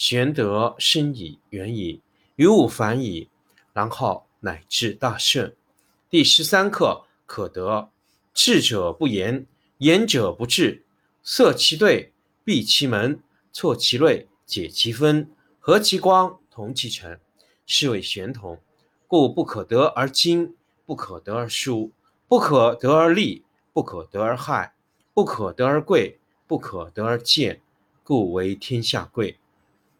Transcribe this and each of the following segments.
玄德深矣，远矣，于物反矣，然后乃至大圣。第十三课可得。智者不言，言者不智。塞其兑，闭其门，错其锐，解其分，和其光，同其尘，是谓玄同。故不可得而亲，不可得而疏，不可得而利，不可得而害，不可得而贵，不可得而贱，故为天下贵。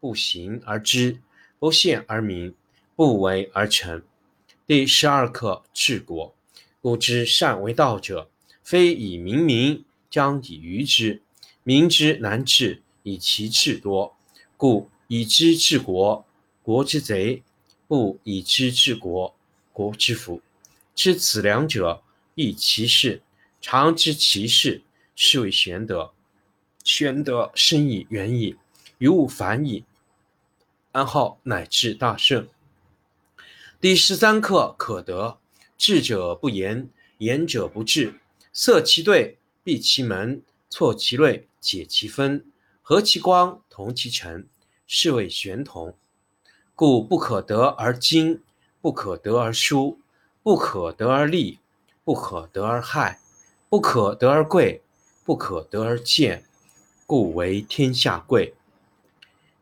不行而知，不陷而明，不为而成。第十二课治国。故知善为道者，非以明民，将以愚之。民之难治，以其智多。故以知治国，国之贼；不以知治国，国之福。知此两者，亦其事。常知其事，是谓玄德。玄德深矣，远矣，于物反矣。安好乃至大圣。第十三课可得。智者不言，言者不智。塞其兑，闭其门，错其锐，解其分，和其光，同其尘，是谓玄同。故不可得而精，不可得而疏，不可得而利，不可得而害，不可得而贵，不可得而贱，故为天下贵。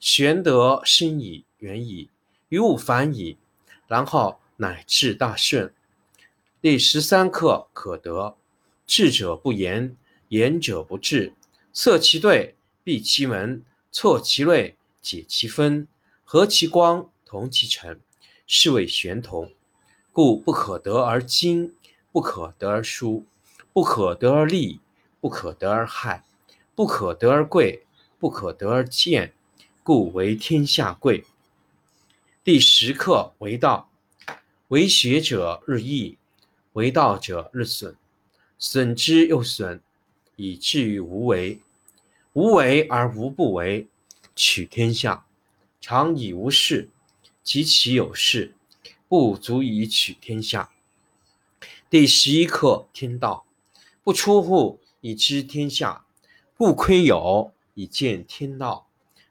玄德深矣，远矣，于物反矣，然后乃至大顺。第十三课可得。智者不言，言者不智。塞其兑，闭其门，错其锐，解其分，和其光，同其尘，是谓玄同。故不可得而精，不可得而疏，不可得而利，不可得而害，不可得而贵，不可得而贱。故为天下贵。第十课为道，为学者日益，为道者日损，损之又损，以至于无为。无为而无不为，取天下常以无事，及其有事，不足以取天下。第十一课天道，不出户以知天下，不窥有以见天道。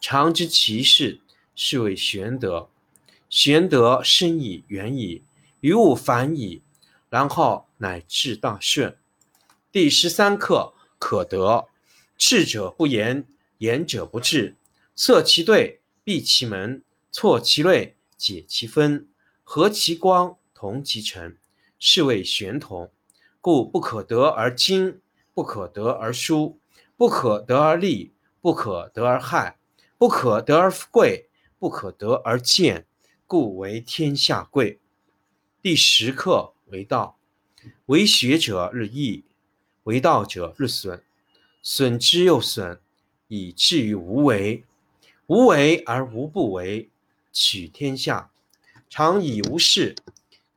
常知其事，是谓玄德。玄德深矣，远矣，于物反矣，然后乃至大顺。第十三课可得。智者不言，言者不智。塞其兑，闭其门，错其锐，解其分，和其光，同其尘，是谓玄同。故不可得而亲，不可得而疏，不可得而利，不可得而害，不可得而贵，不可得而贱，故为天下贵。第十课为道，为学者日益，为道者日损。损之又损，以至于无为。无为而无不为，取天下常以无事，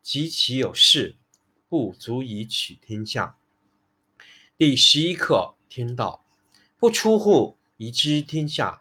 及其有事，不足以取天下。第十一课：天道不出户，以知天下；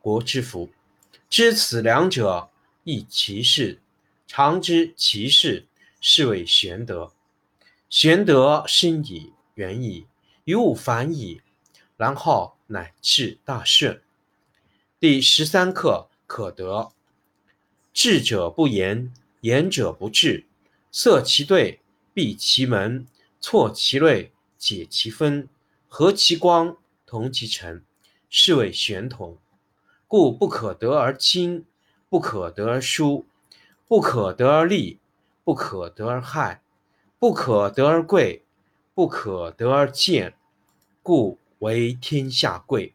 国之福。知此两者，亦其事。常知其事，是谓玄德。玄德深矣，远矣。于物反矣，然后乃至大顺。第十三课可得。智者不言，言者不智。塞其兑，闭其门，错其锐，解其分，和其光，同其尘，是谓玄同。故不可得而亲，不可得而疏，不可得而利，不可得而害，不可得而贵，不可得而贱。故为天下贵。